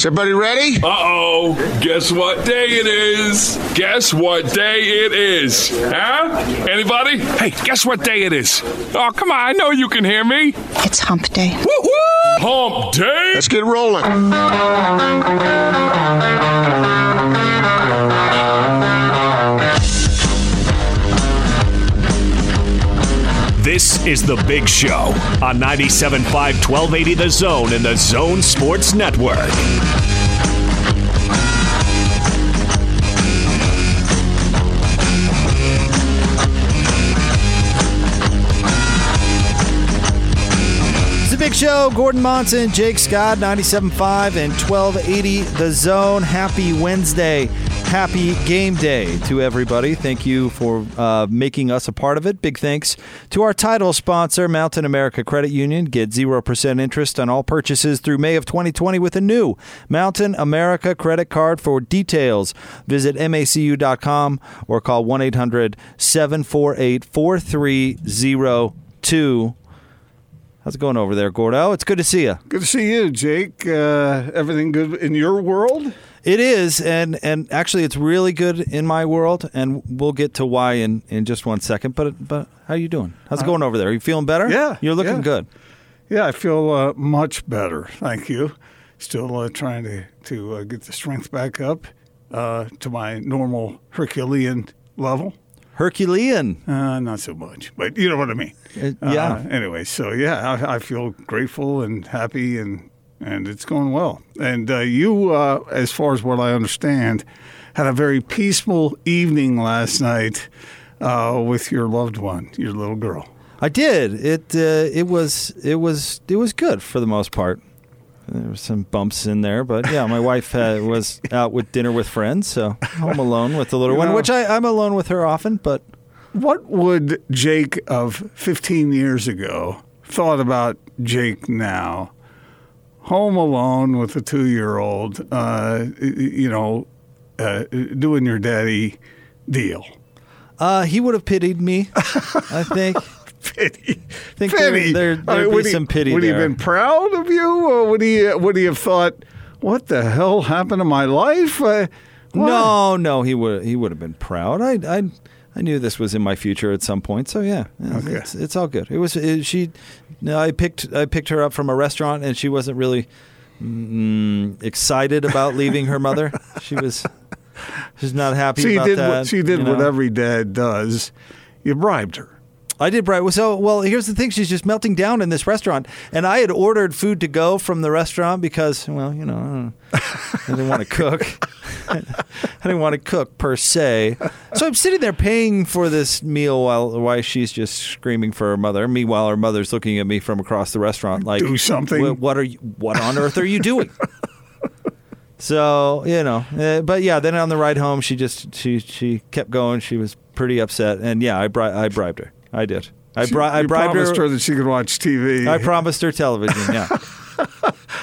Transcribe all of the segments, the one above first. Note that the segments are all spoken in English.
Is everybody ready? Uh oh. Guess what day it is? Guess what day it is? Huh? Anybody? Hey, guess what day it is? Oh, come on. I know you can hear me. It's hump day. Woo woo! Hump day. Let's get rolling. This is The Big Show on 97.5 1280 The Zone and the Zone Sports Network. Big show. Gordon Monson, Jake Scott, 97.5 and 1280 The Zone. Happy Wednesday. Happy game day to everybody. Thank you for uh, making us a part of it. Big thanks to our title sponsor, Mountain America Credit Union. Get 0% interest on all purchases through May of 2020 with a new Mountain America credit card. For details, visit macu.com or call 1 800 748 4302. How's it going over there, Gordo? It's good to see you. Good to see you, Jake. Uh, everything good in your world? It is, and and actually, it's really good in my world, and we'll get to why in, in just one second. But but how are you doing? How's it going over there? Are you feeling better? Yeah, you're looking yeah. good. Yeah, I feel uh, much better. Thank you. Still uh, trying to to uh, get the strength back up uh, to my normal Herculean level. Herculean. Uh, not so much, but you know what I mean. Uh, yeah. Uh, anyway, so yeah, I, I feel grateful and happy, and and it's going well. And uh, you, uh, as far as what I understand, had a very peaceful evening last night uh, with your loved one, your little girl. I did. It uh, it was it was it was good for the most part. There were some bumps in there, but yeah, my wife had, was out with dinner with friends, so home alone with the little You one, know- which I, I'm alone with her often. But What would Jake of 15 years ago thought about Jake now? Home alone with a two-year-old, uh, you know, uh, doing your daddy deal. uh, he would have pitied me. I think. Pity, think there- pity. there- I mean, there'd be he- some pity Would he have been proud of you, or would he? Would he have thought, "What the hell happened to my life?" Uh. No, no, he would he would have been proud. I I I knew this was in my future at some point. So yeah, Okay. it's, it's all good. It was it, she. No, I picked I picked her up from a restaurant, and she wasn't really mm, excited about leaving her mother. She was she's not happy She about did. that. What, she did you know? what every dad does. You bribed her. I did bribe. So, well, here's the thing: she's just melting down in this restaurant, and I had ordered food to go from the restaurant because, well, you know, I, don't know, I didn't want to cook. I didn't want to cook per se. So I'm sitting there paying for this meal while while she's just screaming for her mother. Meanwhile, her mother's looking at me from across the restaurant, like, Do something. "What, what are you? What on earth are you doing?" So you know, uh, but yeah. Then on the ride home, she just she she kept going. She was pretty upset, and yeah, I bri- I bribed her. I did. I, bri- I bribed promised her. her that she could watch TV. I promised her television. Yeah.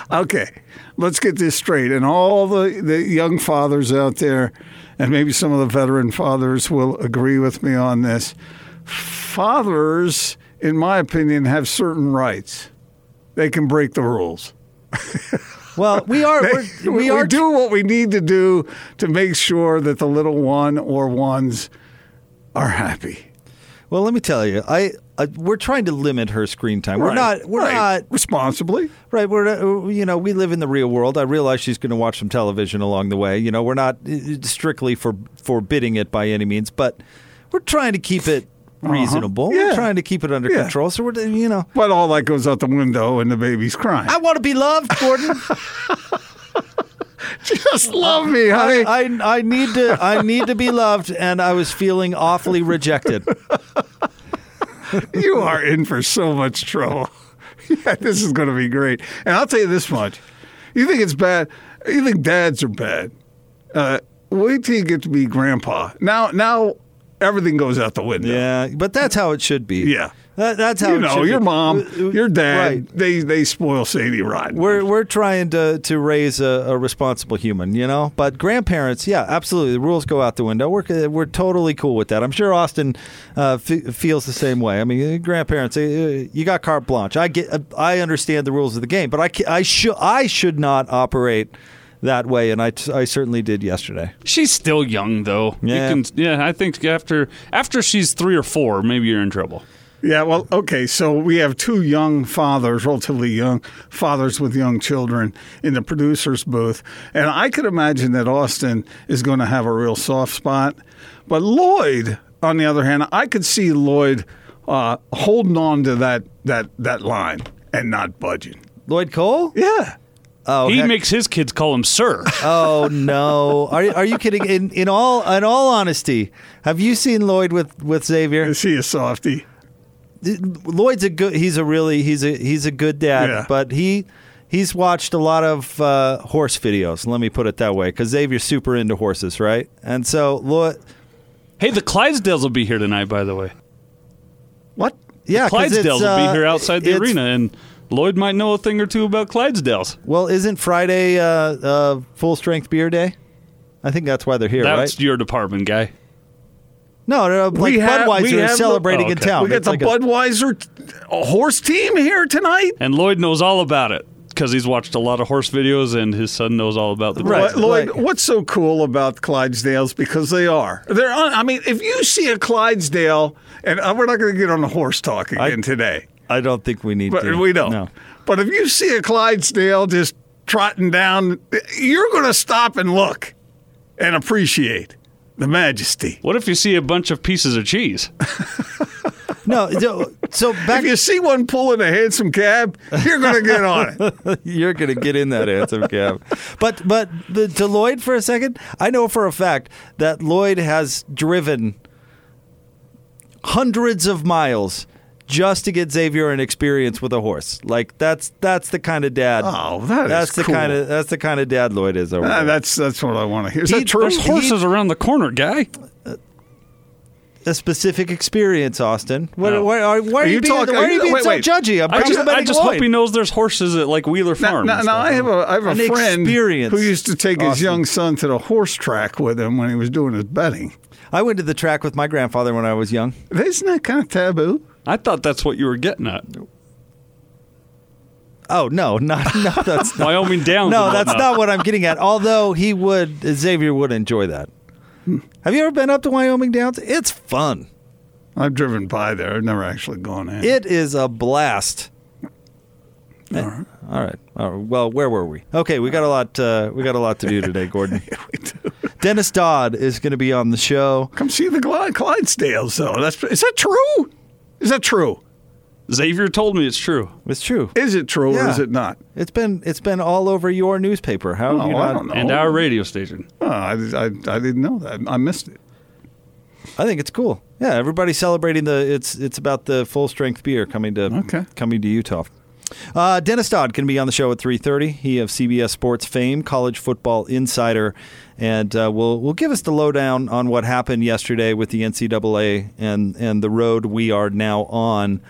Okay, let's get this straight. And all the, the young fathers out there, and maybe some of the veteran fathers will agree with me on this. Fathers, in my opinion, have certain rights. They can break the rules. Well, we are They- we're, we are do what we need to do to make sure that the little one or ones are happy. Well, let me tell you, I, I we're trying to limit her screen time. We're Right, not. We're right. not responsibly. Right. We're you know we live in the real world. I realize she's going to watch some television along the way. You know, we're not strictly for forbidding it by any means, but we're trying to keep it reasonable. We're Uh-huh. Yeah. trying to keep it under Yeah. control. So we're you know. But all that goes out the window and the baby's crying. I want to be loved, Gordon. Just love me, honey. I, I I need to I need to be loved, and I was feeling awfully rejected. you are in for so much trouble. Yeah, this is going to be great. And I'll tell you this much: you think it's bad? You think dads are bad? Uh, wait till you get to be grandpa. Now, now everything goes out the window. Yeah, but that's how it should be. Yeah. That, that's how you know your be. mom, Uh, uh, your dad. Right. They they spoil Sadie rotten. We're we're trying to to raise a, a responsible human, you know. But grandparents, yeah, absolutely, the rules go out the window. We're we're totally cool with that. I'm sure Austin uh, f- feels the same way. I mean, uh, grandparents, uh, you got carte blanche. I get, uh, I understand the rules of the game, but I I should I should not operate that way, and I, t- I certainly did yesterday. She's still young, though. Yeah. You can, yeah. I think after after she's three or four, maybe you're in trouble. Yeah, well, okay. So we have two young fathers, relatively young fathers with young children in the producer's booth. And I could imagine that Austin is going to have a real soft spot. But Lloyd, on the other hand, I could see Lloyd uh, holding on to that, that, that line and not budging. Lloyd Cole? Yeah. Oh, he heck- makes his kids call him sir. Oh no! Are are you kidding? In in all in all honesty, have you seen Lloyd with with Xavier? Is he a softie? Lloyd's a good. He's a really he's a he's a good dad, Yeah. but he he's watched a lot of uh, horse videos. Let me put it that way, because Xavier's super into horses, right? And so Lloyd, hey, the Clydesdales will be here tonight, by the way. What? Yeah, it's, Clydesdales will uh, be here outside the arena, and Lloyd might know a thing or two about Clydesdales. Well, isn't Friday uh, uh, full strength beer day? I think that's why they're here, That's right? your department, guy. No, no, like We have- Budweiser we have is the- celebrating oh, in town. we got It's the like a- Budweiser t- a horse team here tonight? And Lloyd knows all about it because he's watched a lot of horse videos, and his son knows all about the Right. Lloyd, right. what's so cool about Clydesdales? Because they are. They're. Un- I mean, if you see a Clydesdale, and uh, we're not going to get on the horse talk again today, I don't think we need but to. we don't. No. But if you see a Clydesdale just trotting down, you're going to stop and look and appreciate the majesty. What if you see a bunch of pieces of cheese? No, so- so back If you see one pulling a hansom cab, you're going to get on it. You're gonna get in that hansom cab, but but the, to Lloyd for a second. I know for a fact that Lloyd has driven hundreds of miles just to get Xavier an experience with a horse. Like that's that's the kind of dad. Oh, that is that's the cool. kind of that's the kind of dad Lloyd is over Ah, that's that's what I want to hear. Is He- that true? There's horses around the corner, guy. a specific experience, Austin. What, Oh. why, why, why are, Are you you being, talking- why are are you you- being wait, so wait. judgy? I'm I just, I complimenting just hope he knows there's horses at like Wheeler Farm. Now, and now I have a I have a friend experience, who used to take his young son to the horse track with him when he was doing his betting. I went to the track with my grandfather when I was young. Isn't that kind of taboo? I thought that's what you were getting at. Oh no, not no, that's not. Wyoming Downs. No, that's whatnot. not what I'm getting at. Although he would, Xavier would enjoy that. Have you ever been up to Wyoming Downs? It's fun. I've driven by there. I've never actually gone in. It is a blast. All right. All right. All right. Well, where were we? Okay, we got a lot. Uh, we got a lot to do today, Gordon. we do. Dennis Dodd is going to be on the show. Come see the Clyde, Clydesdales, though. That's is that true? Is that true? Xavier told me it's true. It's true. Is it true or Yeah. is it not? It's been it's been all over your newspaper. How have Oh, you I not? don't know. And our radio station. Oh, I, I, I didn't know that. I missed it. I think it's cool. Yeah, everybody's celebrating the. It's it's about the full strength beer coming to Okay. coming to Utah. Uh, Dennis Dodd can be on the show at three thirty. He of CBS Sports fame, college football insider, and uh, will will give us the lowdown on what happened yesterday with the NCAA and and the road we are now on,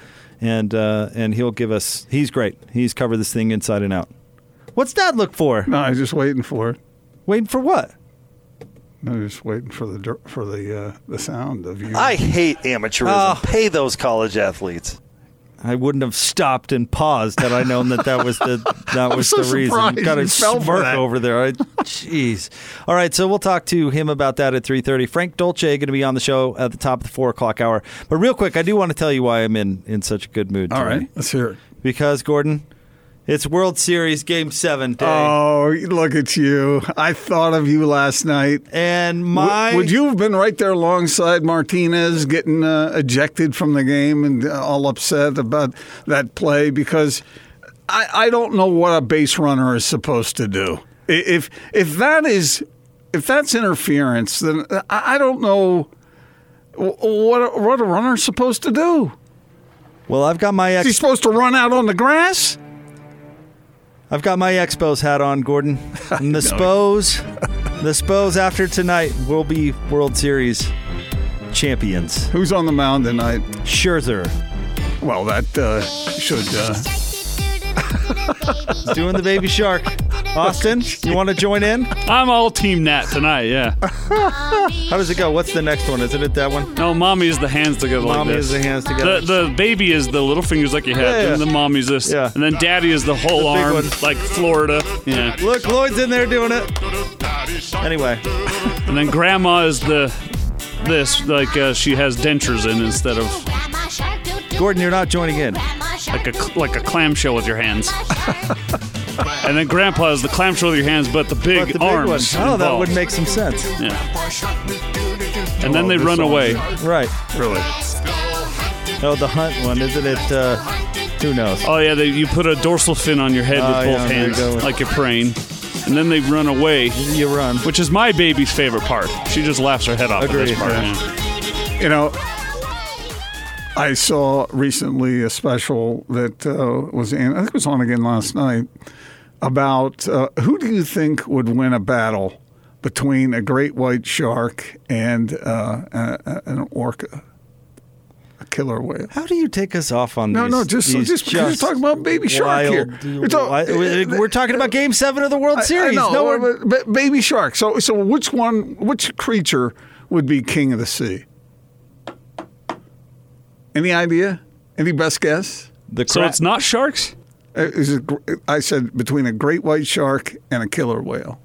and uh, and he'll give us. He's great. He's covered this thing inside and out. What's Dad look for? No, I was just waiting for it. Waiting for what? I was just waiting for the for the uh, the sound of you. I hate amateurism. Oh. Pay those college athletes. I wouldn't have stopped and paused had I known that that was the that was so the reason. Got a smirk over there. I- Jeez. All right, so we'll talk to him about that at three thirty. Frank Dolce going to be on the show at the top of the four o'clock hour. But real quick, I do want to tell you why I'm in in such a good mood. All right, let's hear it. because Gordon, it's World Series Game Seven day, Oh, look at you! I thought of you last night. and W- my Would you have been right there alongside Martinez getting uh, ejected from the game and uh, all upset about that play? Because I, I don't know what a base runner is supposed to do. If if that is if that's interference, then I I don't know wh- what what a runner's supposed to do. Well, I've got my Is he supposed to run out on the grass? I've got my Expos hat on, Gordon. And the Spos, the Spos after tonight will be World Series champions. Who's on the mound tonight? Scherzer Well, that uh, should. Uh, doing the baby shark. Austin, you want to join in? I'm all team Nat tonight. Yeah. How does it go? What's the next one? Isn't it that one? No, mommy is the hands together like Mommy this. is the hands together. The, the baby is the little fingers like you had, Yeah, yeah. and the mommy's this, Yeah. and then daddy is the whole The big arm one. like Florida. Yeah. Look, Lloyd's in there doing it. Anyway, And then grandma is the this like uh, she has dentures in instead of Gordon, you're not joining in. Like a like a clamshell with your hands. and then grandpa is the clamshell with your hands, but the big But the big arms. one. Oh, that would make some sense. Yeah. And then they this run song. away. Right. really? Oh, the hunt one, isn't it? Uh, who knows? Oh yeah, they, you put a dorsal fin on your head Oh, with both yeah, there you hands, like you're praying, and then they run away, You run. which is my baby's favorite part. She just laughs her head off at this part. Yeah. yeah. You know, I saw recently a special that uh, was in, I think it was on again last night, about uh, who do you think would win a battle between a great white shark and uh, an orca, a killer whale? How do you take us off on this? No, these? no, just these just, talking about baby shark here. We're, talk- we're talking about Game Seven of the World I- I Series. know, no, but baby shark. So, so which one? Which creature would be king of the sea? Any idea? Any best guess? the So it's not sharks. Uh, Is it, gr- I said between a great white shark and a killer whale.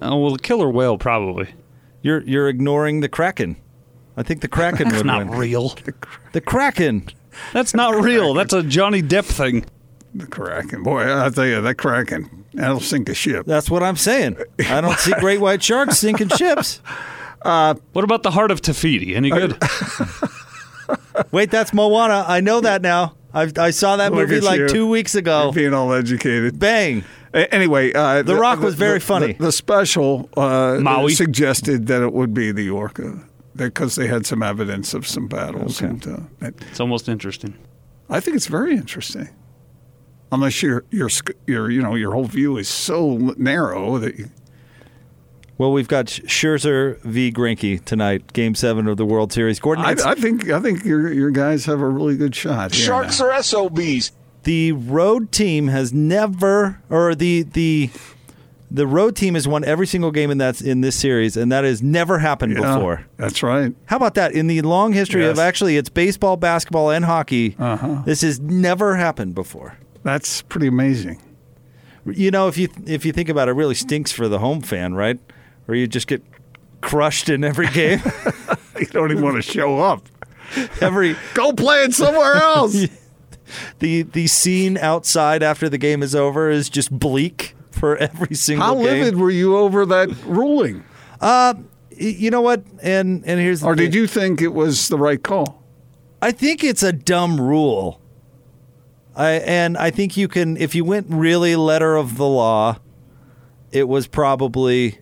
Oh well, the killer whale probably. you're you're ignoring the Kraken. I think the Kraken would Not win. real. The Kraken. That's not real. That's a Johnny Depp thing. The kraken, boy, I tell you, that kraken that'll sink a ship. That's what I'm saying. I don't see great white sharks sinking ships. Uh, what about the heart of Te Fiti? Any good? Uh, Wait, that's Moana. I know that now. I I saw that Look movie like you. two weeks ago. Being all educated. Bang. A- Anyway, uh, The Rock was very the- funny. The, the special uh, Maui? suggested that it would be the orca because they had some evidence of some battles, Okay. and uh, it- it's almost interesting. I think it's very interesting. Unless your your your you know your whole view is so narrow that you, Well, we've got Scherzer v. Greinke tonight, Game Seven of the World Series. Gordon, I, I think I think your your guys have a really good shot. Here Sharks now. are SOBs. the road team has never, or the the the road team has won every single game in that in this series, and that has never happened Yeah, before. That's right. How about that? In the long history of actually, it's baseball, basketball, and hockey. Uh-huh. This has never happened before. That's pretty amazing. You know, if you if you think about it, it really stinks for the home fan, right? Where you just get crushed in every game, You don't even want to show up. every Go play it somewhere else. the the scene outside after the game is over is just bleak for every single game. How game. livid were you over that ruling? Uh, y- You know what? And and here's the Or did thing. you think it was the right call? I think it's a dumb rule. I and I think you can if you went really letter of the law, it was probably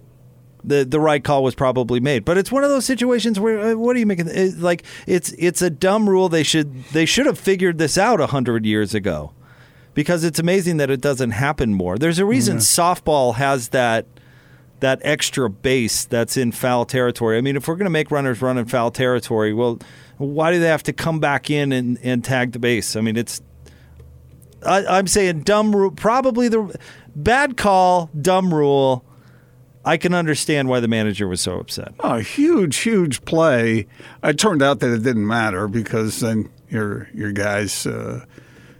the the right call was probably made. But it's one of those situations where uh, what are you making? It, like it's it's a dumb rule. They should they should have figured this out a hundred years ago, because it's amazing that it doesn't happen more. There's a reason softball has that that extra base that's in foul territory. I mean, if we're going to make runners run in foul territory, well, why do they have to come back in and, and tag the base? I mean, it's. I, I'm saying dumb rule. Probably the bad call, dumb rule. I can understand why the manager was so upset. A huge, huge play. It turned out that it didn't matter because then your your guys uh,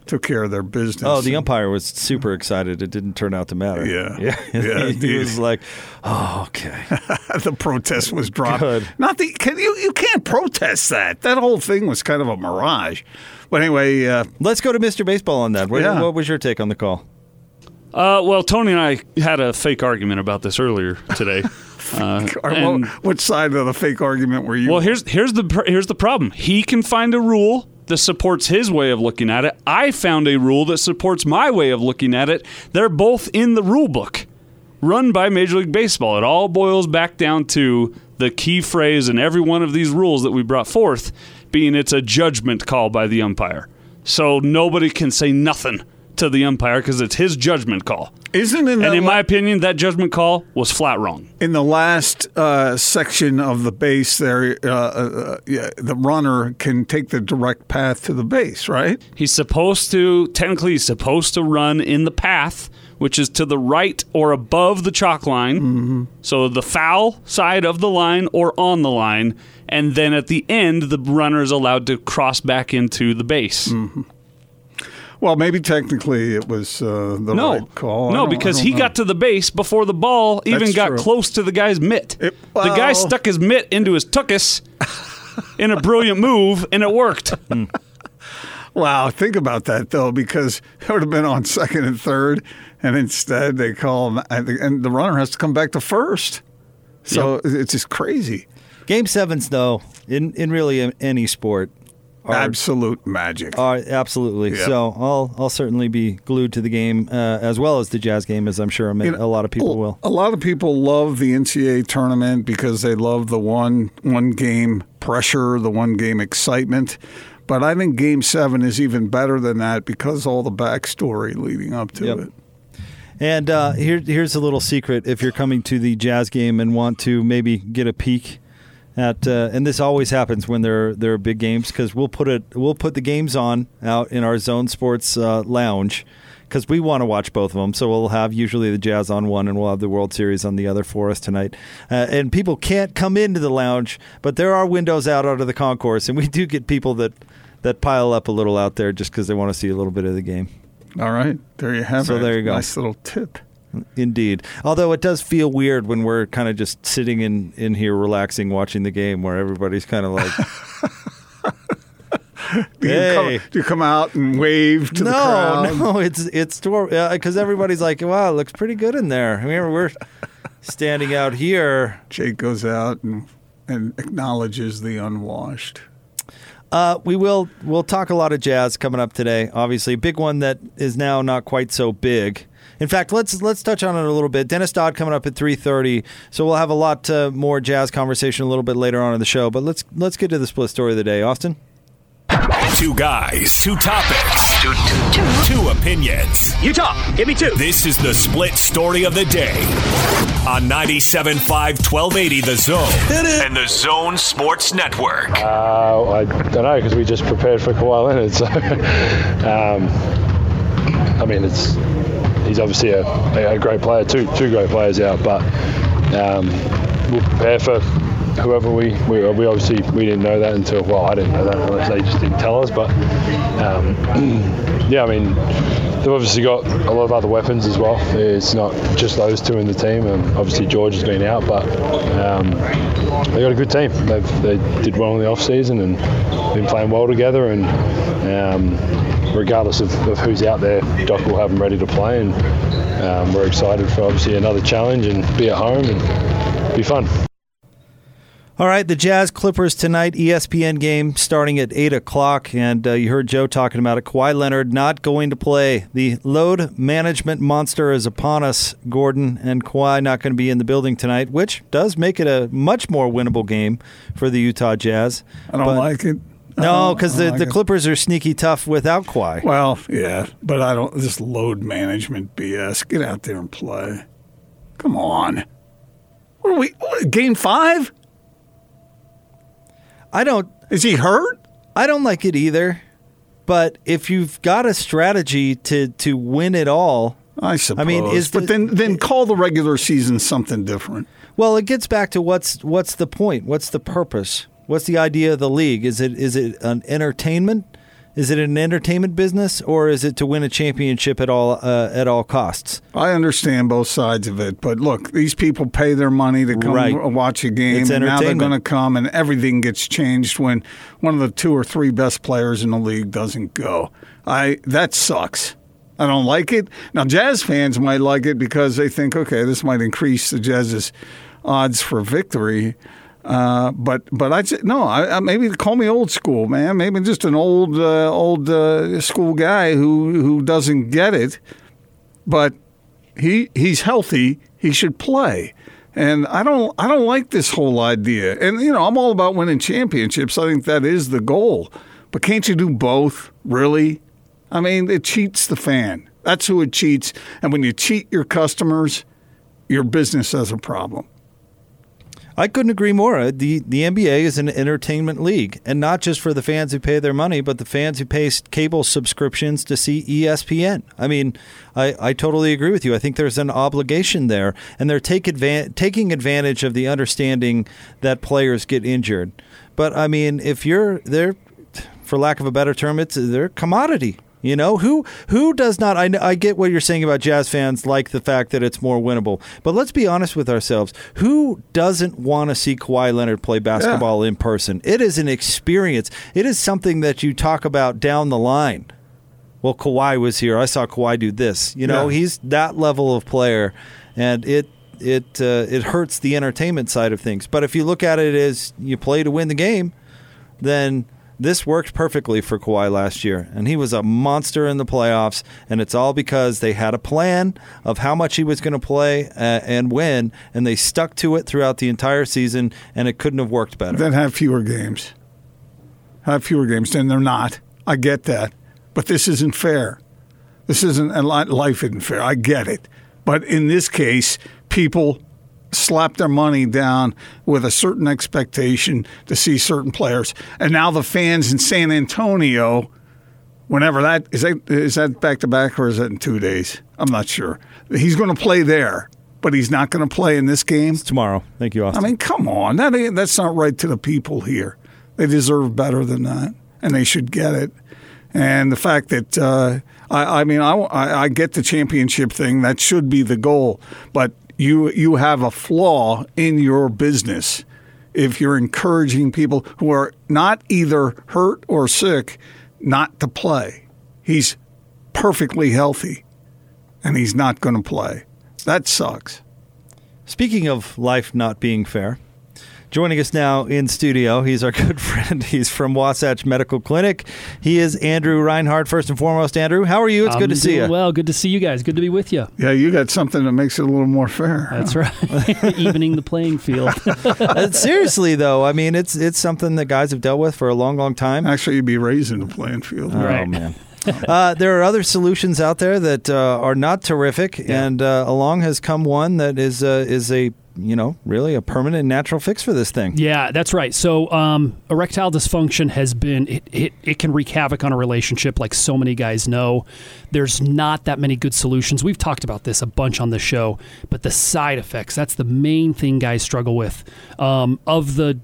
took care of their business. Oh, the umpire was super excited. It didn't turn out to matter. Yeah. yeah. Yeah, he dude. was like, "Oh, okay." the protest was dropped. Good. Not the can, you you can't protest that. That whole thing was kind of a mirage. But anyway, uh, Let's go to Mr. Baseball on that. What, Yeah. what was your take on the call? Uh, well, Tony and I had a fake argument about this earlier today. Uh, and- what side of the fake argument were you? well, here's here's the pr- here's the problem. He can find a rule that supports his way of looking at it. I found a rule that supports my way of looking at it. They're both in the rule book. run by Major League Baseball. It all boils back down to the key phrase in every one of these rules that we brought forth being it's a judgment call by the umpire. So nobody can say nothing to the umpire because it's his judgment call. Isn't it? And in my opinion, that judgment call was flat wrong. in the last uh, section of the base, there, uh, uh, yeah, the runner can take the direct path to the base, right? He's supposed to, technically, he's supposed to run in the path, which is to the right or above the chalk line. Mm-hmm. So the foul side of the line or on the line. And then at the end, the runner is allowed to cross back into the base. Mm-hmm. Well, maybe technically it was uh, the No, right call. I no, because he don't got to the base before the ball even That's got true. close to the guy's mitt. It- the guy stuck his mitt into his tuckus in a brilliant move, and it worked. know. Wow, think about that though, because it would have been on second and third, and instead they call him, and the runner has to come back to first. So it's just crazy. Game sevens, though, in in really any sport, are Absolute magic. are absolutely. Yep. So I'll I'll certainly be glued to the game uh, as well as the Jazz game, as I'm sure a, You know, a lot of people will. A lot of people love the NCAA tournament because they love the one one game pressure, the one game excitement. But I think Game Seven is even better than that because all the backstory leading up to Yep. it. And uh, here, here's a little secret: if you're coming to the Jazz game and want to maybe get a peek at, uh, and this always happens when there there are big games, because we'll put it we'll put the games on out in our Zone Sports uh, lounge because we want to watch both of them. So we'll have usually the Jazz on one, and we'll have the World Series on the other for us tonight. Uh, and people can't come into the lounge, but there are windows out onto the concourse, and we do get people that that pile up a little out there just because they want to see a little bit of the game. All right, there you have So it. So there you go. Nice little tip. Indeed. Although it does feel weird when we're kind of just sitting in, in here relaxing watching the game where everybody's kind of like Do, Hey. you come, do you come out and wave to the No, crowd? no, it's it's because everybody's like, "Wow, it looks pretty good in there." I mean, we're standing out here. Jake goes out and, and acknowledges the unwashed. Uh, we will we'll talk a lot of jazz coming up today. Obviously, big one that is now not quite so big. In fact, let's let's touch on it a little bit. Dennis Dodd coming up at three thirty, so we'll have a lot uh, more jazz conversation a little bit later on in the show. But let's let's get to the split story of the day, Austin. Two guys, two topics, two, two, two. two opinions. You talk. Give me two. This is the split story of the day on 97.5 1280 The Zone and the Zone Sports Network. Uh, I don't know because we just prepared for Kawhi Leonard. So, um, I mean, it's he's obviously a, a great player, two two great players out, but um, we'll prepare for whoever we, we we obviously we didn't know that until well I didn't know that they just didn't tell us. But um, yeah, I mean. They've obviously got a lot of other weapons as well. It's not just those two in the team. Um, obviously, George has been out, but um, they got a good team. They've, they did well in the off season and been playing well together. And um, regardless of, of who's out there, Doc will have them ready to play. And um, we're excited for obviously another challenge and be at home and be fun. All right, the Jazz Clippers tonight, ESPN game starting at 8 o'clock. And uh, you heard Joe talking about it. Kawhi Leonard not going to play. The load management monster is upon us, Gordon, and Kawhi not going to be in the building tonight, which does make it a much more winnable game for the Utah Jazz. I don't But- like it. No, because the, oh, don't the. Clippers are sneaky tough without Kawhi. Well, yeah, but I don't. This load management BS. Get out there and play. Come on. What are we? What, game five? I don't. Is he hurt? I don't like it either. But if you've got a strategy to to win it all, I suppose. I mean, is but the- then then call the regular season something different. Well, it gets back to what's what's the point? What's the purpose? What's the idea of the league? Is it is it an entertainment? Is it an entertainment business, or is it to win a championship at all uh, at all costs? I understand both sides of it, but look, these people pay their money to come Right. watch a game, It's and now they're going to come, and everything gets changed when one of the two or three best players in the league doesn't go. I that sucks. I don't like it. Now, Jazz fans might like it because they think, okay, this might increase the Jazz's odds for victory. Uh, but but I'd say no. I, I, maybe call me old school, man. Maybe just an old uh, old uh, school guy who who doesn't get it. But he he's healthy. he should play. And I don't I don't like this whole idea. And you know, I'm all about winning championships. I think that is the goal. But can't you do both, really? I mean, it cheats the fan. That's who it cheats. And when you cheat your customers, your business has a problem. I couldn't agree more. Uh, the the NBA is an entertainment league, and not just for the fans who pay their money, but the fans who pay cable subscriptions to see ESPN. I mean, I, I totally agree with you. I think there's an obligation there, and they're take taking advantage of the understanding that players get injured. But I mean, if you're there, for lack of a better term, it's they're commodity. You know who who does not? I, I get what you're saying about Jazz fans like the fact that it's more winnable, but let's be honest with ourselves. Who doesn't want to see Kawhi Leonard play basketball yeah. in person? It is an experience. It is something that you talk about down the line. Well, Kawhi was here. I saw Kawhi do this. You know, yeah. he's that level of player, and it it uh, it hurts the entertainment side of things. But if you look at it as you play to win the game, then this worked perfectly for Kawhi last year, and he was a monster in the playoffs. And it's all because they had a plan of how much he was going to play uh, and when, and they stuck to it throughout the entire season, and it couldn't have worked better. Then have fewer games. Have fewer games, and they're not. I get that, but this isn't fair. This isn't life isn't fair. I get it, but in this case, people slap their money down with a certain expectation to see certain players. And now the fans in San Antonio, whenever that is that is that back to back or is that in two days? I'm not sure. He's going to play there, but he's not going to play in this game it's tomorrow. Thank you, Austin. I mean, come on, that that's not right to the people here. They deserve better than that, and they should get it. And the fact that uh, I, I, mean, I, I get the championship thing. That should be the goal, but you you have a flaw in your business if you're encouraging people who are not either hurt or sick not to play. He's perfectly healthy and he's not going to play. That sucks. Speaking of life not being fair, Joining us now in studio, he's our good friend. He's from Wasatch Medical Clinic. He is Andrew Reinhardt. First and foremost, Andrew, how are you? It's I'm good to see you. Well, good to see you guys. Good to be with you. Yeah, you got something that makes it a little more fair. That's huh? right, evening the playing field. Uh, seriously, though, I mean, it's it's something that guys have dealt with for a long, long time. Actually, you'd be raising the playing field. Oh right. man. Uh, there are other solutions out there that uh, are not terrific, yeah. and uh, along has come one that is uh, is a you know, really a permanent natural fix for this thing. Yeah, that's right. So, um, erectile dysfunction has been, it, it, it can wreak havoc on a relationship, like so many guys know. There's not that many good solutions. We've talked about this a bunch on the show, but the side effects, that's the main thing guys struggle with. Um, of the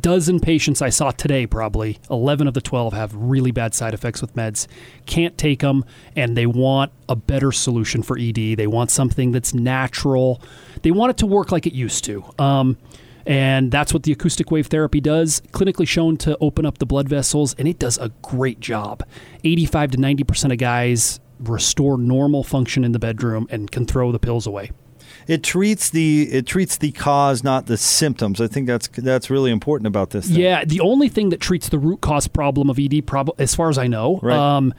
dozen patients I saw today, probably 11 of the 12 have really bad side effects with meds, can't take them, and they want a better solution for ED. They want something that's natural. They want it to work like it used to. Um, and that's what the acoustic wave therapy does. Clinically shown to open up the blood vessels, and it does a great job. 85 to 90% of guys restore normal function in the bedroom and can throw the pills away it treats the it treats the cause, not the symptoms. I think that's that's really important about this. Thing. Yeah, the only thing that treats the root cause problem of ED, prob- as far as I know, right. um,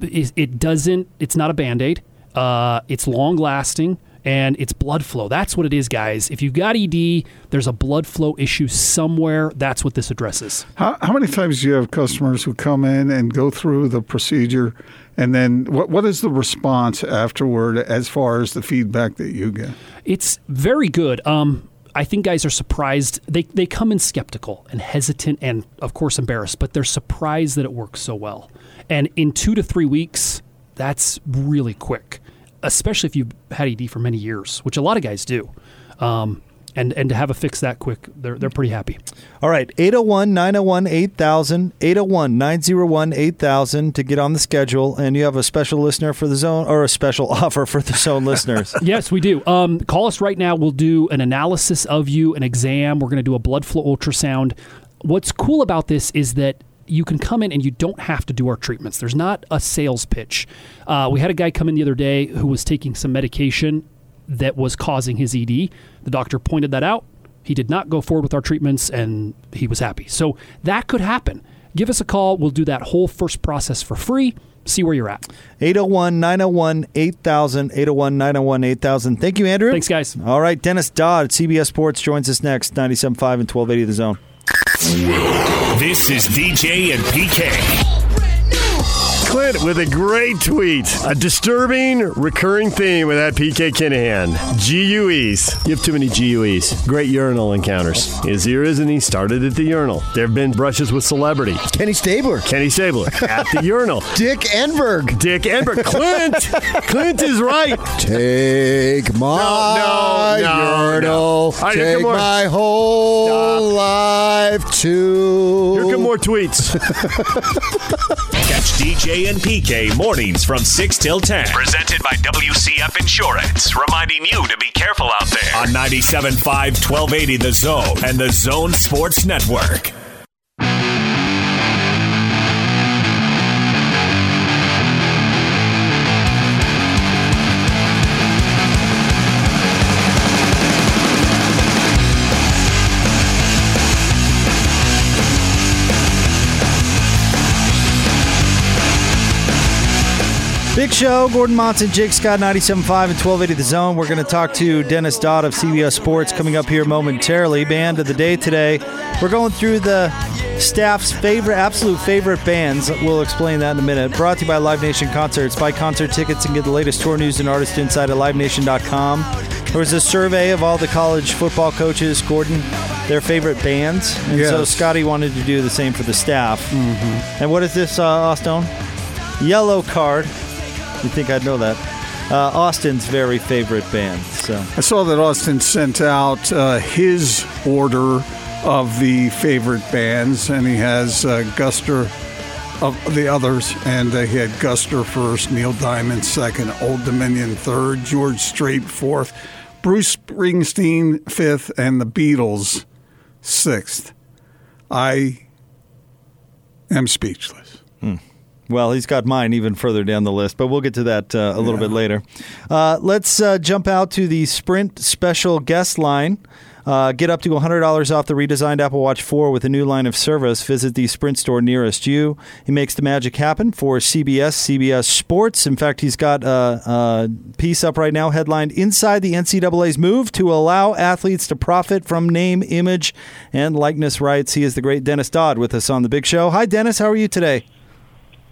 it, it, doesn't. It's not a band aid. Uh, it's long lasting and it's blood flow. That's what it is, guys. If you've got ED, there's a blood flow issue somewhere. That's what this addresses. How, how many times do you have customers who come in and go through the procedure and then what what is the response afterward as far as the feedback that you get? It's very good. Um, I think guys are surprised. They they come in skeptical and hesitant and of course embarrassed, but they're surprised that it works so well. And in 2 to 3 weeks, that's really quick, especially if you've had ED for many years, which a lot of guys do. Um, and and to have a fix that quick, they're they're pretty happy. All right, 801 901 8000, 801 901 8000 to get on the schedule. And you have a special listener for the zone or a special offer for the zone listeners. Yes, we do. Um, call us right now. We'll do an analysis of you, an exam. We're going to do a blood flow ultrasound. What's cool about this is that you can come in and you don't have to do our treatments. There's not a sales pitch. Uh, we had a guy come in the other day who was taking some medication that was causing his ED. The doctor pointed that out. He did not go forward with our treatments and he was happy. So that could happen. Give us a call. We'll do that whole first process for free. see where you're at. 801 901 8000. 801 901 8000. Thank you, Andrew. Thanks, guys. All right. Dennis Dodd at CBS Sports joins us next, 97.5 and 1280 The Zone. This is DJ and PK. Clint with a great tweet. A disturbing recurring theme with that PK Kinahan. GUEs. You have too many GUEs. Great urinal encounters. Is here, isn't he? Started at the urinal. There have been brushes with celebrity. Kenny Stabler. Kenny Stabler at the urinal. Dick Enberg. Dick Enberg. Clint. Clint is right. Take my no, no, urinal. no. Take my whole life too. Here come more tweets. Catch DJ and PK mornings from 6 till 10. Presented by WCF Insurance. Reminding you to be careful out there. On 97.5, 1280 The Zone and The Zone Sports Network. Big show. Gordon Monson, Jake Scott, 97.5 and 1280 The Zone. We're going to talk to Dennis Dodd of CBS Sports coming up here momentarily. Band of the day today. We're going through the staff's favorite, absolute favorite bands. We'll explain that in a minute. Brought to you by Live Nation Concerts. Buy concert tickets and get the latest tour news and artist insight at livenation.com. There was a survey of all the college football coaches, Gordon, their favorite bands. And Yes. so Scotty wanted to do the same for the staff. And what is this, uh, Austin? Yellow card. You think I'd know that? Uh, Austin's very favorite band. So I saw that Austin sent out uh, his order of the favorite bands, and he has uh, Guster of the others, and uh, he had Guster first, Neil Diamond second, Old Dominion third, George Strait fourth, Bruce Springsteen fifth, and the Beatles sixth. I am speechless. Well, he's got mine even further down the list, but we'll get to that uh, a little bit later. Uh, let's uh, jump out to the Sprint special guest line. Uh, get up to $100 off the redesigned Apple Watch 4 with a new line of service. Visit the Sprint store nearest you. He makes the magic happen for CBS, CBS Sports. In fact, he's got a, a piece up right now headlined Inside the NCAA's Move to Allow Athletes to Profit from Name, Image, and Likeness Rights. He is the great Dennis Dodd with us on The Big Show. Hi, Dennis. How are you today?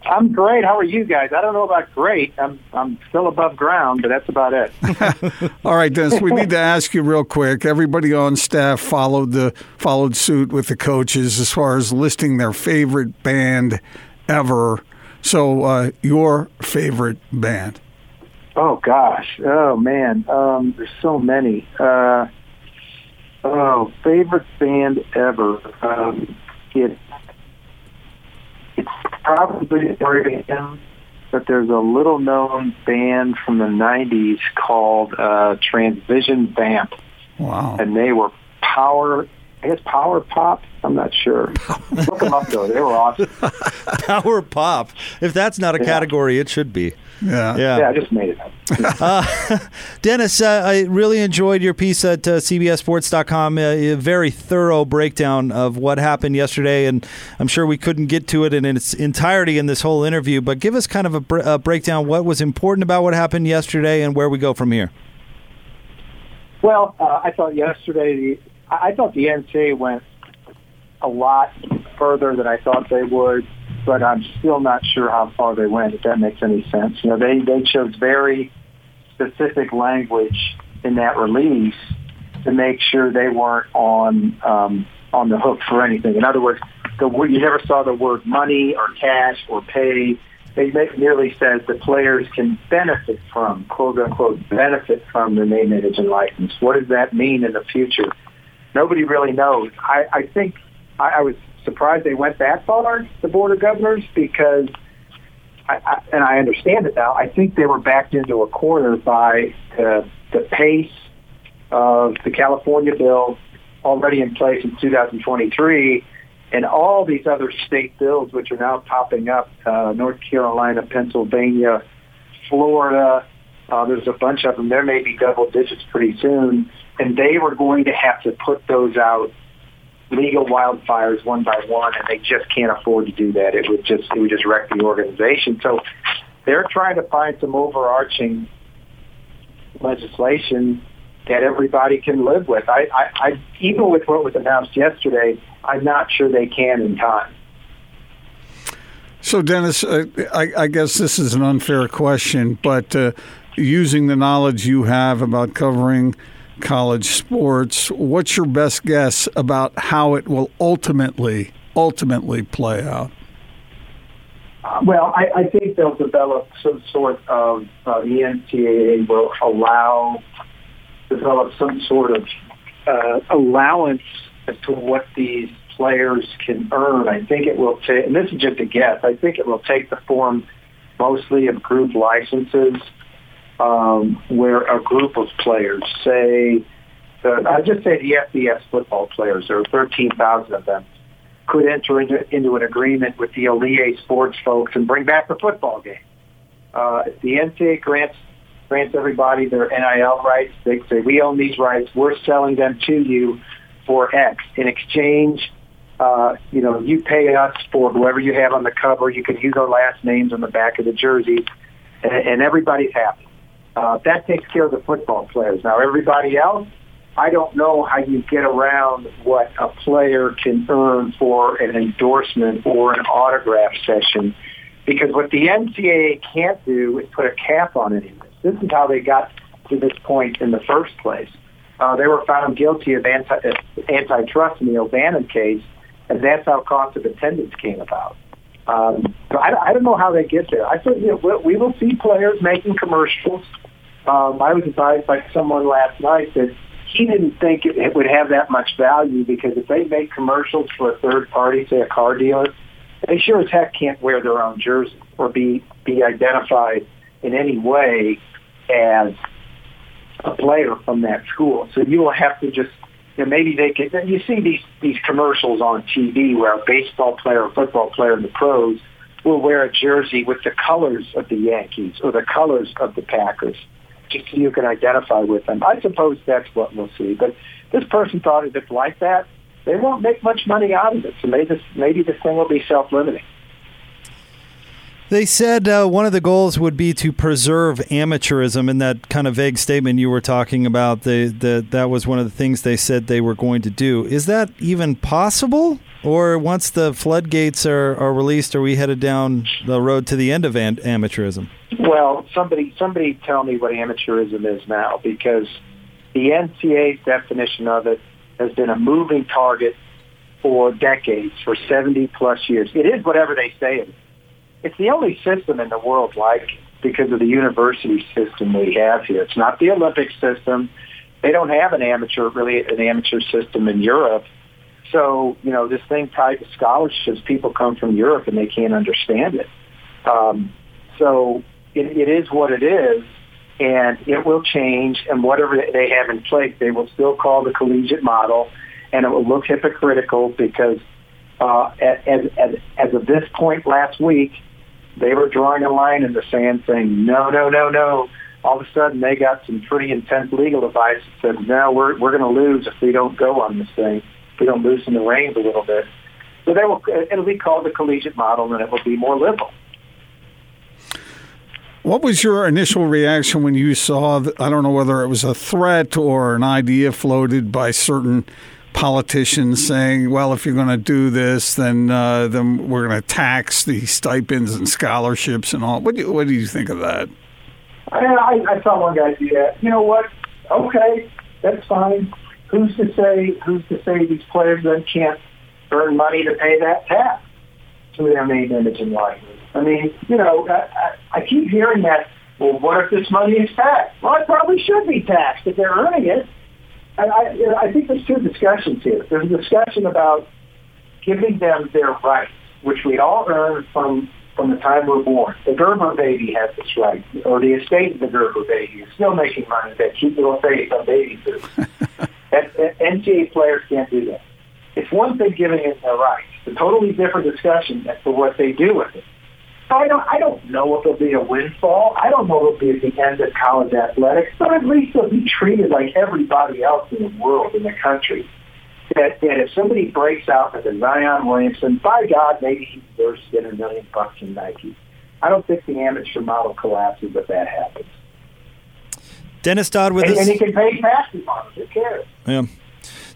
I'm great. How are you guys? I don't know about great. I'm I'm still above ground, but that's about it. All right, Dennis. We need to ask you real quick. Everybody on staff followed the followed suit with the coaches as far as listing their favorite band ever. So, uh, your favorite band? oh gosh. Oh man. Um, there's so many. Uh, oh, favorite band ever. Um, it it's probably Oregon, but there's a little known band from the '90s called uh, Transvision Vamp. Wow. and they were power. I guess power pop. I'm not sure. Look them up though; they were awesome. Power pop. If that's not a Yeah. category, it should be. Yeah. Yeah. Yeah, I just made it up. Uh, Dennis, uh, I really enjoyed your piece at uh, CBSSports.com. Uh, a very thorough breakdown of what happened yesterday, and I'm sure we couldn't get to it in its entirety in this whole interview. But give us kind of a, br- a breakdown. What was important about what happened yesterday, and where we go from here. Well, uh, I thought yesterday, the, I I thought the NCAA went a lot further than I thought they would, but I'm still not sure how far they went. If that makes any sense, you know, they they chose very specific language in that release to make sure they weren't on um, on the hook for anything. In other words, the you never saw the word money or cash or pay. They merely says the players can benefit from quote unquote benefit from the name, image, and likeness. What does that mean in the future? Nobody really knows. I, I think I, I was surprised they went that far, the board of governors, because I, I, and I understand it now. I think they were backed into a corner by the, the pace of the California bill already in place in 2023 and all these other state bills which are now popping up, uh, North Carolina, Pennsylvania, Florida, uh, there's a bunch of them. There may be double digits pretty soon. And they were going to have to put those out legal wildfires one by one, and they just can't afford to do that. It would just it would just wreck the organization. So they're trying to find some overarching legislation that everybody can live with. I, I, I even with what was announced yesterday, I'm not sure they can in time. So, Dennis, uh, I, I, guess this is an unfair question, but uh, using the knowledge you have about covering college sports, what's your best guess about how it will ultimately ultimately play out? Well, I, I, think they'll develop some sort of uh, the NCAA will allow develop some sort of uh, allowance as to what these players can earn. I think it will take, and this is just a guess. I think it will take the form mostly of group licenses um, where a group of players, say, the, I just say the FBS football players, there are 13,000 of them, could enter into, into an agreement with the EA Sports folks and bring back the football game. Uh, the NCAA grants grants everybody their NIL rights, they say we own these rights, we're selling them to you for X. In exchange, uh, you know, you pay us for whoever you have on the cover. You can use our last names on the back of the jerseys, and, and everybody's happy. Uh, that takes care of the football players. Now, everybody else, I don't know how you get around what a player can earn for an endorsement or an autograph session, because what the NCAA can't do is put a cap on any of this. This is how they got to this point in the first place. Uh, they were found guilty of anti, uh, antitrust in the O'Bannon case, and that's how cost of attendance came about. Um, so I, I don't know how they get there. I think you know, we will see players making commercials um, I was advised by someone last night that he didn't think it, it would have that much value because if they make commercials for a third party, say a car dealer, they sure as heck can't wear their own jersey or be be identified in any way as a player from that school. So you will have to just you know, maybe they can. You see these these commercials on TV where a baseball player, a football player in the pros will wear a jersey with the colors of the Yankees or the colors of the Packers just so you can identify with them. I suppose that's what we'll see. But this person thought if it's like that, they won't make much money out of it. So maybe this, maybe this thing will be self-limiting. They said uh, one of the goals would be to preserve amateurism. In that kind of vague statement you were talking about, they, the, that was one of the things they said they were going to do. Is that even possible? Or once the floodgates are, are released, are we headed down the road to the end of an- amateurism? Well, somebody somebody tell me what amateurism is now, because the NCAA's definition of it has been a moving target for decades, for 70 plus years. It is whatever they say it is. It's the only system in the world like because of the university system we have here. It's not the Olympic system. They don't have an amateur, really an amateur system in Europe. So, you know, this thing tied to scholarships, people come from Europe and they can't understand it. Um, so it, it is what it is, and it will change. And whatever they have in place, they will still call the collegiate model, and it will look hypocritical because uh, as, as, as of this point last week, they were drawing a line in the sand saying, no, no, no, no. All of a sudden, they got some pretty intense legal advice that said, no, we're, we're going to lose if we don't go on this thing if we don't loosen the reins a little bit. So they will, it'll be called the collegiate model, and it will be more liberal. What was your initial reaction when you saw? The, I don't know whether it was a threat or an idea floated by certain politicians saying, "Well, if you're going to do this, then uh, then we're going to tax the stipends and scholarships and all." What do you, what do you think of that? I, I, I saw one guy do that. You know what? Okay, that's fine who's to say who's to say these players then can't earn money to pay that tax to their name, image, and likeness? I mean, you know, I, I keep hearing that. Well, what if this money is taxed? Well, it probably should be taxed if they're earning it. I, I, I think there's two discussions here. There's a discussion about giving them their rights, which we all earn from from the time we're born. The Gerber baby has this right, or the estate of the Gerber baby is still making money that cute little face on baby food. NCAA players can't do that. It's one thing giving it their rights. It's a totally different discussion as to what they do with it. I don't, I don't know if it'll be a windfall. I don't know if it'll be at the end of college athletics, but at least they'll be treated like everybody else in the world, in the country. that, that if somebody breaks out like a Zion Williamson, by God, maybe he deserves to get a million bucks from Nike. I don't think the amateur model collapses if that happens. Dennis Dodd with and, us. And he can pay taxes on it. Who cares? Yeah.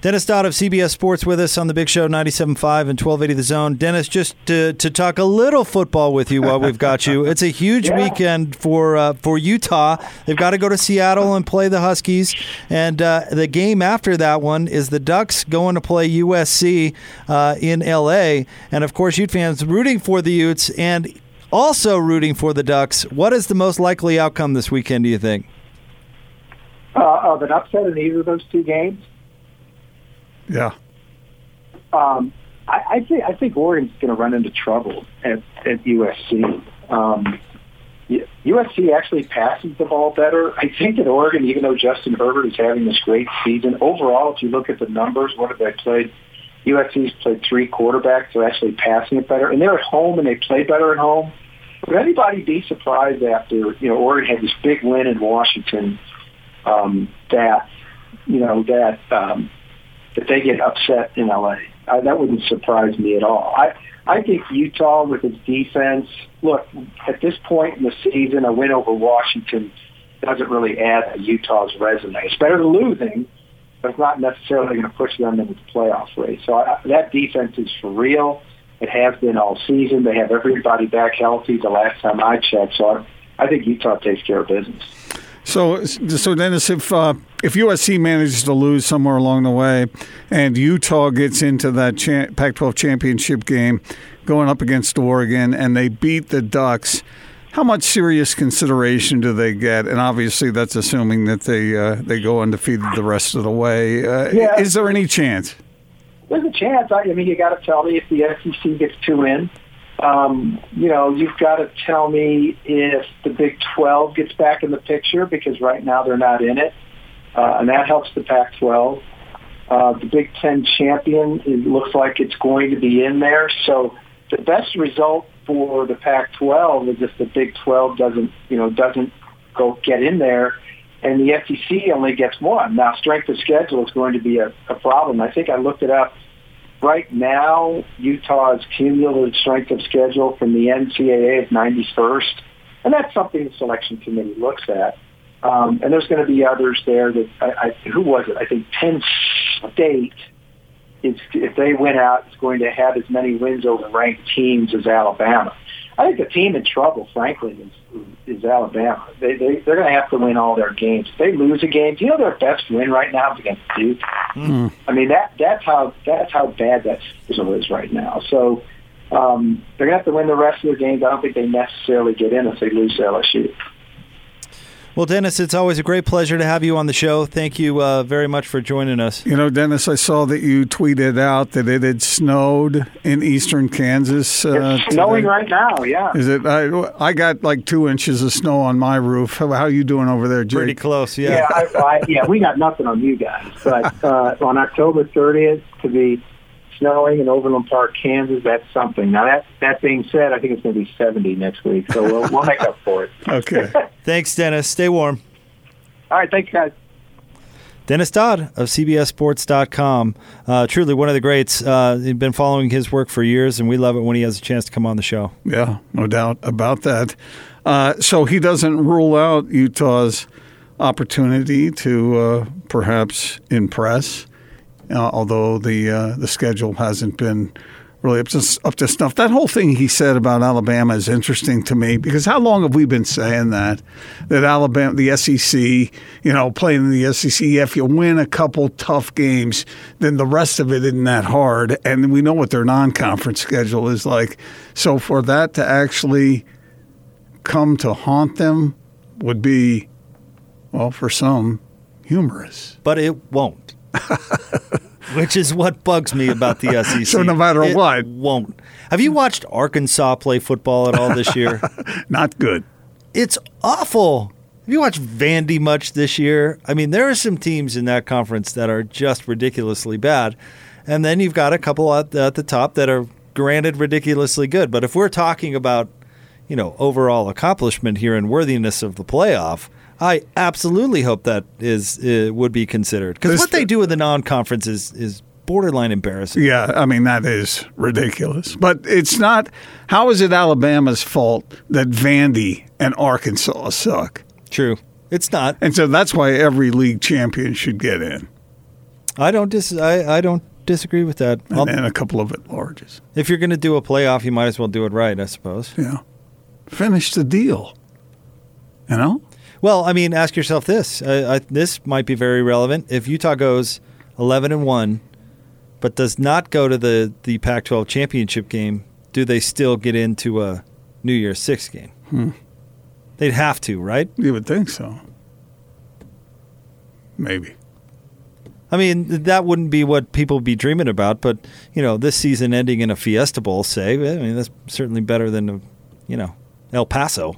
Dennis Dodd of CBS Sports with us on the Big Show 97.5 and 1280 The Zone. Dennis, just to, to talk a little football with you while we've got you. It's a huge Yeah. weekend for uh, for Utah. They've got to go to Seattle and play the Huskies, and uh, the game after that one is the Ducks going to play USC uh, in LA. And of course, Ute fans rooting for the Utes and also rooting for the Ducks. What is the most likely outcome this weekend? Do you think? Uh, of an upset in either of those two games? Yeah. Um, I, I think I think Oregon's going to run into trouble at, at USC. Um, USC actually passes the ball better. I think that Oregon, even though Justin Herbert is having this great season, overall, if you look at the numbers, what have they played? USC's played three quarterbacks. They're actually passing it better, and they're at home and they play better at home. Would anybody be surprised after you know Oregon had this big win in Washington um, that you know that um, that they get upset in LA? Uh, that wouldn't surprise me at all. I I think Utah with its defense. Look, at this point in the season, a win over Washington doesn't really add to Utah's resume. It's better than losing, but it's not necessarily going to push them into the playoff race. So I, that defense is for real. It has been all season. They have everybody back healthy. The last time I checked, so I, I think Utah takes care of business. So, so Dennis, if uh, if USC manages to lose somewhere along the way, and Utah gets into that cha- Pac-12 championship game, going up against Oregon, and they beat the Ducks, how much serious consideration do they get? And obviously, that's assuming that they uh, they go undefeated the rest of the way. Uh, Yeah. Is there any chance? There's a chance. I, I mean, you got to tell me if the SEC gets two in. Um, you know, you've got to tell me if the Big 12 gets back in the picture because right now they're not in it, uh, and that helps the Pac-12. Uh, the Big Ten champion it looks like it's going to be in there. So the best result for the Pac-12 is if the Big 12 doesn't, you know, doesn't go get in there, and the SEC only gets one. Now, strength of schedule is going to be a, a problem. I think I looked it up. Right now, Utah's cumulative strength of schedule from the NCAA is 91st, and that's something the selection committee looks at. Um, and there's going to be others there that I, I, who was it? I think Penn State is if they win out, is going to have as many wins over ranked teams as Alabama. I think the team in trouble, frankly, is, is Alabama. They, they they're going to have to win all their games. If they lose a game, do you know their best win right now is against Duke? I mean that that's how that's how bad that schedule is right now. So um, they're going to have to win the rest of their games. I don't think they necessarily get in if they lose to LSU. Well, Dennis, it's always a great pleasure to have you on the show. Thank you uh, very much for joining us. You know, Dennis, I saw that you tweeted out that it had snowed in eastern Kansas. Uh, It's snowing today. right now. Yeah. Is it? I, I got like two inches of snow on my roof. How, how you doing over there, Jake? Pretty close, Yeah, I, I, yeah, we got nothing on you guys. But uh, on October 30th to be snowing in Overland Park, Kansas, that's something. Now that that being said, I think it's going to be 70 next week, so we'll, we'll make up for it. Okay. Thanks, Dennis. Stay warm. All right, thanks, guys. Dennis Dodd of CBSSports.com. Uh, truly one of the greats. Uh, you've been following his work for years, and we love it when he has a chance to come on the show. Yeah, no doubt about that. Uh, so he doesn't rule out Utah's opportunity to uh, perhaps impress, uh, although the uh, the schedule hasn't been really up to, up to snuff. That whole thing he said about Alabama is interesting to me because how long have we been saying that that Alabama, the SEC, you know, playing in the SEC, if you win a couple tough games, then the rest of it isn't that hard, and we know what their non-conference schedule is like. So for that to actually come to haunt them would be, well, for some, humorous. But it won't. Which is what bugs me about the SEC. So no matter It what. won't. Have you watched Arkansas play football at all this year? Not good. It's awful. Have you watched Vandy much this year? I mean, there are some teams in that conference that are just ridiculously bad, and then you've got a couple at the, at the top that are granted ridiculously good. But if we're talking about, you know, overall accomplishment here and worthiness of the playoff, I absolutely hope that is uh, would be considered because what they do with the non-conference is is borderline embarrassing. Yeah, I mean that is ridiculous. But it's not. How is it Alabama's fault that Vandy and Arkansas suck? True, it's not. And so that's why every league champion should get in, I don't dis. I, I don't disagree with that. and then a couple of at larges. If you're going to do a playoff, you might as well do it right, I suppose. Yeah, finish the deal. You know. Well, I mean, ask yourself this. I, I, this might be very relevant. If Utah goes 11 and 1, but does not go to the, the Pac 12 championship game, do they still get into a New Year's Six game? Hmm. They'd have to, right? You would think so. Maybe. I mean, that wouldn't be what people would be dreaming about, but, you know, this season ending in a Fiesta Bowl, say, I mean, that's certainly better than, a, you know, El Paso.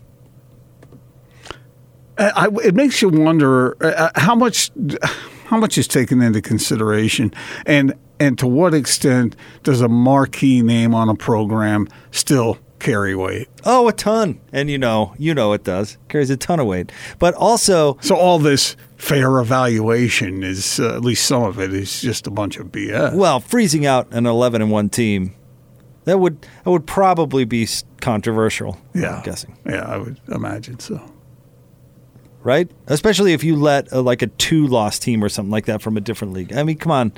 Uh, I, it makes you wonder uh, how much how much is taken into consideration, and and to what extent does a marquee name on a program still carry weight? Oh, a ton, and you know, you know it does carries a ton of weight. But also, so all this fair evaluation is uh, at least some of it is just a bunch of BS. Well, freezing out an eleven and one team that would that would probably be controversial. Yeah, I'm guessing. Yeah, I would imagine so right? Especially if you let a, like a two loss team or something like that from a different league. I mean, come on.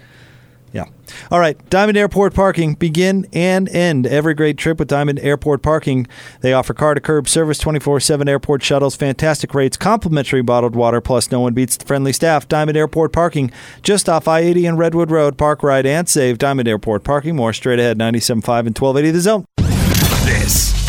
Yeah. All right. Diamond Airport Parking. Begin and end every great trip with Diamond Airport Parking. They offer car to curb service, 24 7 airport shuttles, fantastic rates, complimentary bottled water, plus no one beats the friendly staff. Diamond Airport Parking, just off I 80 and Redwood Road. Park, ride, and save. Diamond Airport Parking. More straight ahead, 97.5 and 1280 the zone.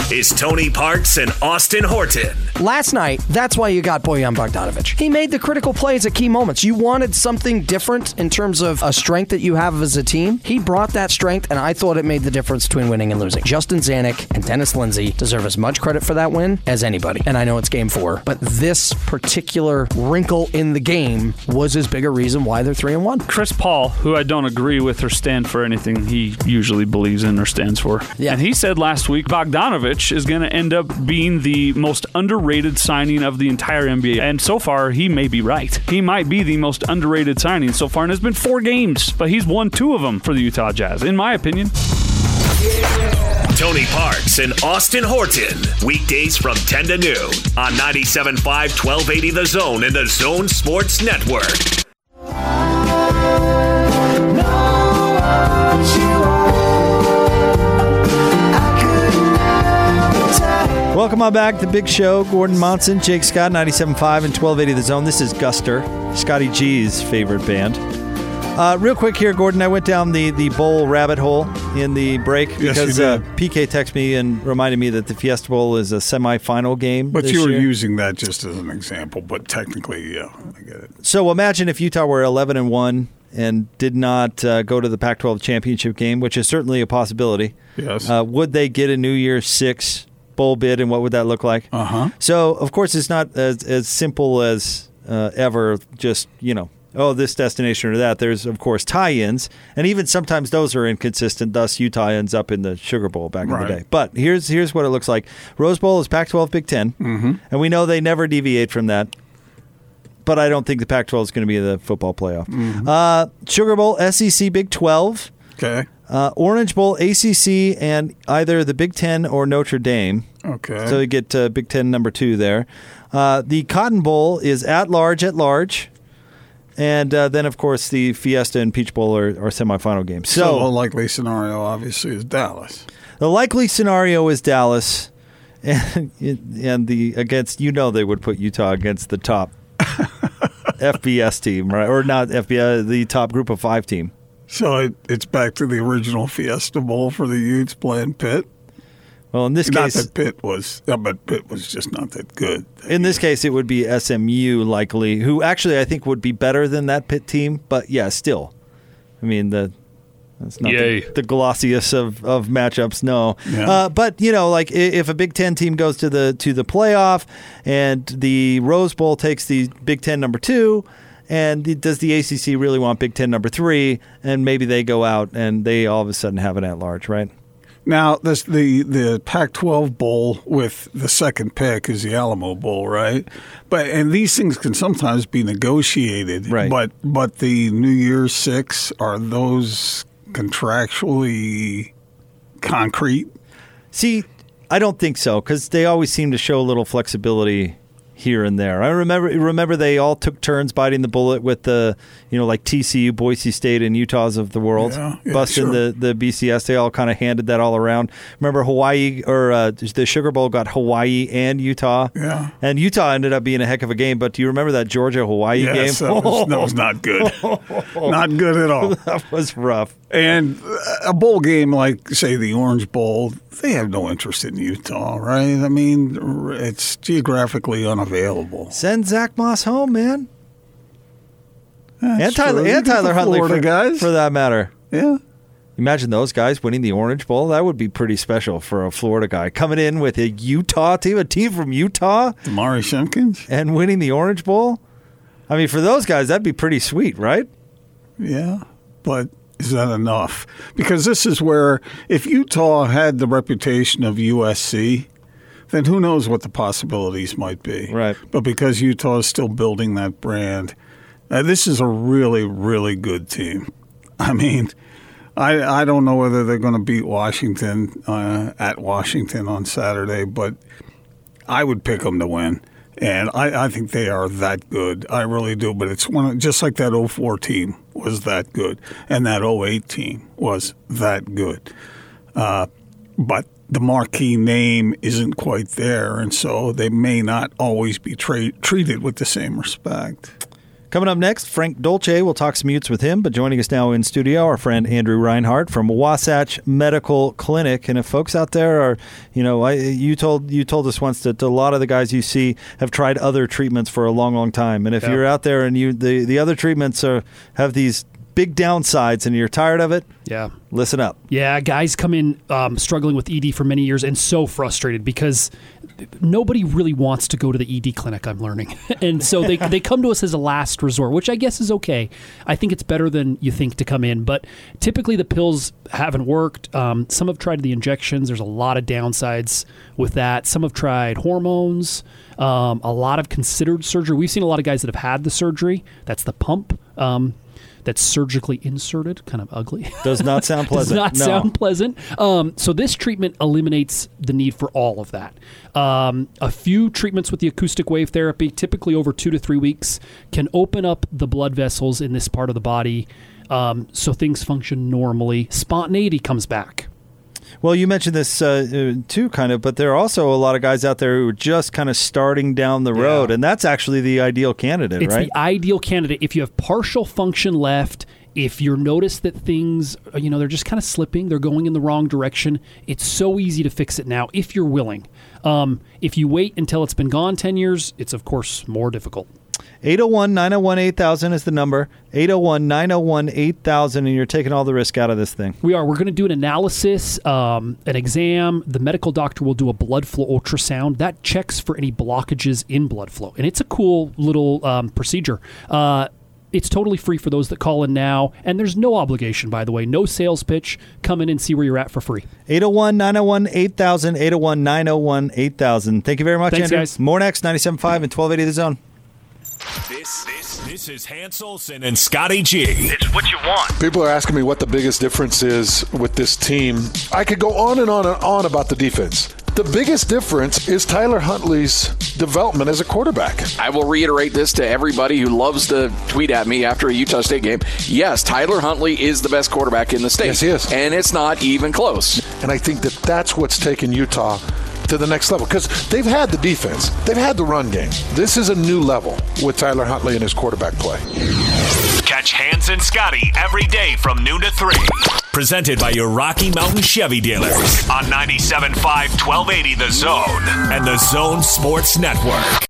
This is Tony Parks and Austin Horton. Last night, that's why you got Bojan Bogdanovic. He made the critical plays at key moments. You wanted something different in terms of a strength that you have as a team. He brought that strength, and I thought it made the difference between winning and losing. Justin Zanik and Dennis Lindsey deserve as much credit for that win as anybody. And I know it's game four, but this particular wrinkle in the game was as big a reason why they're three and one. Chris Paul, who I don't agree with or stand for anything he usually believes in or stands for. Yeah. And he said last week Bogdanovic is going to end up being the most underrated signing of the entire NBA. And so far, he may be right. He might be the most underrated signing so far, and it's been four games, but he's won two of them for the Utah Jazz, in my opinion. Tony Parks and Austin Horton. Weekdays from 10 to noon on 97.5 1280 The Zone and the Zone Sports Network. Welcome on back to the Big Show. Gordon Monson, Jake Scott, 97.5 and 1280 The Zone. This is Guster, Scotty G's favorite band. Uh, real quick here, Gordon. I went down the, the bowl rabbit hole in the break Yes, you because uh, did. PK texted me and reminded me that the Fiesta Bowl is a semifinal game. But you were year. using that just as an example. But technically, yeah, I get it. So imagine if Utah were 11 and 1 and did not uh, go to the Pac 12 championship game, which is certainly a possibility. Yes. Uh, would they get a New Year's Six bowl bid, and what would that look like? Uh huh. So, of course, it's not as, as simple as uh, ever just, you know, oh, this destination or that. There's, of course, tie ins, and even sometimes those are inconsistent. Thus, Utah ends up in the Sugar Bowl back in the day. But here's here's what it looks like Rose Bowl is Pac 12 Big 10, Mm-hmm. and we know they never deviate from that. But I don't think the Pac 12 is going to be the football playoff. Mm-hmm. Uh, Sugar Bowl, SEC Big 12. Okay. Uh, Orange Bowl, ACC, and either the Big Ten or Notre Dame. Okay. So you get uh, Big Ten number two there. Uh, the Cotton Bowl is at large, at large. And uh, then, of course, the Fiesta and Peach Bowl are, are semifinal games. So, So, the likely scenario, obviously, is Dallas. the likely scenario is Dallas. And, and the against, you know, they would put Utah against the top FBS team, right? Or not FBS, the top group of five team. So it, it's back to the original Fiesta Bowl for the Utes playing Pitt. Well, in this not case, that Pitt was, yeah, but Pitt was just not that good. In this case, it would be SMU likely, who actually I think would be better than that Pitt team. But yeah, still, I mean the that's not the, the glossiest of, of matchups. No, Yeah. uh, but you know, like if a Big Ten team goes to the to the playoff and the Rose Bowl takes the Big Ten number two. And does the ACC really want Big Ten number three? And maybe they go out and they all of a sudden have an at large, right? Now, this the the Pac-12 bowl with the second pick is the Alamo Bowl, right? But and these things can sometimes be negotiated, Right. But but the New Year's Six are those contractually concrete? See, I don't think so because they always seem to show a little flexibility here and there. I remember remember they all took turns biting the bullet with the you know like TCU, Boise State, and Utahs of the world, Yeah, yeah, busting sure. the the BCS. They all kind of handed that all around. Remember Hawaii or uh, the Sugar Bowl got Hawaii and Utah. Yeah. and Utah ended up being a heck of a game. But do you remember that Georgia Hawaii Yes, game? that was, that was not good. not good at all. that was rough. And a bowl game like, say, the Orange Bowl, they have no interest in Utah, right? I mean, it's geographically unavailable. Send Zach Moss home, man. That's and Tyler, true. And Tyler Huntley Florida for, guys. for that matter. Yeah. Imagine those guys winning the Orange Bowl. That would be pretty special for a Florida guy coming in with a Utah team, a team from Utah, Demari Simpkins, and winning the Orange Bowl. I mean, for those guys, that'd be pretty sweet, right? Yeah, but is that enough? Because this is where, if Utah had the reputation of USC, then who knows what the possibilities might be. Right. But because Utah is still building that brand, uh, this is a really, really good team. I mean, I I don't know whether they're going to beat Washington uh, at Washington on Saturday, but I would pick them to win. And I, I think they are that good. I really do. But it's one just like that 04 team was that good, and that 08 team was that good. Uh, but the marquee name isn't quite there, and so they may not always be tra- treated with the same respect. Coming up next, Frank Dolce. We'll talk some Utes with him, but joining us now in studio, our friend Andrew Reinhardt from Wasatch Medical Clinic. And if folks out there are, you know, I, you told you told us once that a lot of the guys you see have tried other treatments for a long, long time. And if Yeah. you're out there and you the the other treatments are have these big downsides and you're tired of it, Yeah. listen up. Yeah, guys come in um, struggling with ED for many years and so frustrated because nobody really wants to go to the ED clinic, I'm learning. and so they, they come to us as a last resort, which I guess is okay. I think it's better than you think to come in. But typically the pills haven't worked. Um, some have tried the injections. There's a lot of downsides with that. Some have tried hormones. Um, a lot of considered surgery. We've seen a lot of guys that have had the surgery. That's the pump. Um, that's surgically inserted, kind of ugly. Does not sound pleasant. Does not No. sound pleasant. Um, so this treatment eliminates the need for all of that. Um, a few treatments with the acoustic wave therapy, typically over two to three weeks, can open up the blood vessels in this part of the body, um, so things function normally. Spontaneity comes back. Well, you mentioned this uh, uh, too, kind of, but there are also a lot of guys out there who are just kind of starting down the road, and that's actually the ideal candidate, It's right? the ideal candidate if you have partial function left. If you're notice that things, uh, you know, they're just kind of slipping, they're going in the wrong direction. It's so easy to fix it now if you're willing. Um, if you wait until it's been gone ten years, it's of course more difficult. 801 901 8000 is the number. 801 901 8000, and you're taking all the risk out of this thing. We are. We're going to do an analysis, um, an exam. The medical doctor will do a blood flow ultrasound that checks for any blockages in blood flow, and it's a cool little um, procedure. Uh, it's totally free for those that call in now, and there's no obligation, by the way. No sales pitch. Come in and see where you're at for free. 801 901 8000. 801 901 8000. Thank you very much, Thanks, Andrew. guys. More next, 97.5 and 1280 The Zone. This, this, this is Hans Olsen and Scotty G. It's what you want. People are asking me what the biggest difference is with this team. I could go on and on and on about the defense. The biggest difference is Tyler Huntley's development as a quarterback. I will reiterate this to everybody who loves to tweet at me after a Utah State game. Yes, Tyler Huntley is the best quarterback in the state. Yes, he is. And it's not even close. And I think that that's what's taken Utah to the next level because they've had the defense, they've had the run game. This is a new level with Tyler Huntley and his quarterback play. Catch Hans and Scotty every day from noon to 3. Presented by your Rocky Mountain Chevy dealers on 97.5 1280 The Zone and The Zone Sports Network.